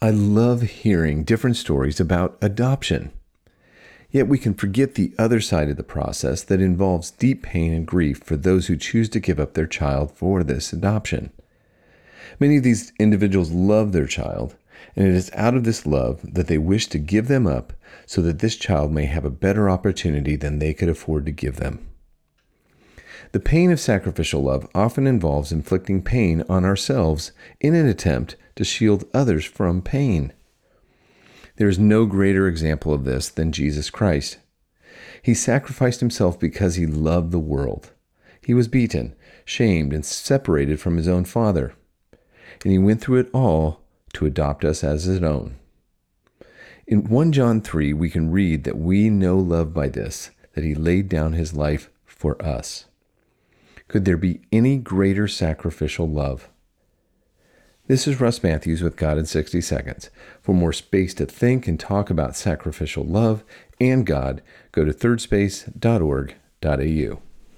I love hearing different stories about adoption. Yet we can forget the other side of the process that involves deep pain and grief for those who choose to give up their child for this adoption. Many of these individuals love their child, and it is out of this love that they wish to give them up so that this child may have a better opportunity than they could afford to give them. The pain of sacrificial love often involves inflicting pain on ourselves in an attempt to shield others from pain. There is no greater example of this than Jesus Christ. He sacrificed himself because he loved the world. He was beaten, shamed, and separated from his own Father. And he went through it all to adopt us as his own. In 1 John 3, we can read that we know love by this, that he laid down his life for us. Could there be any greater sacrificial love? This is Russ Matthews with God in 60 Seconds. For more space to think and talk about sacrificial love and God, go to thirdspace.org.au.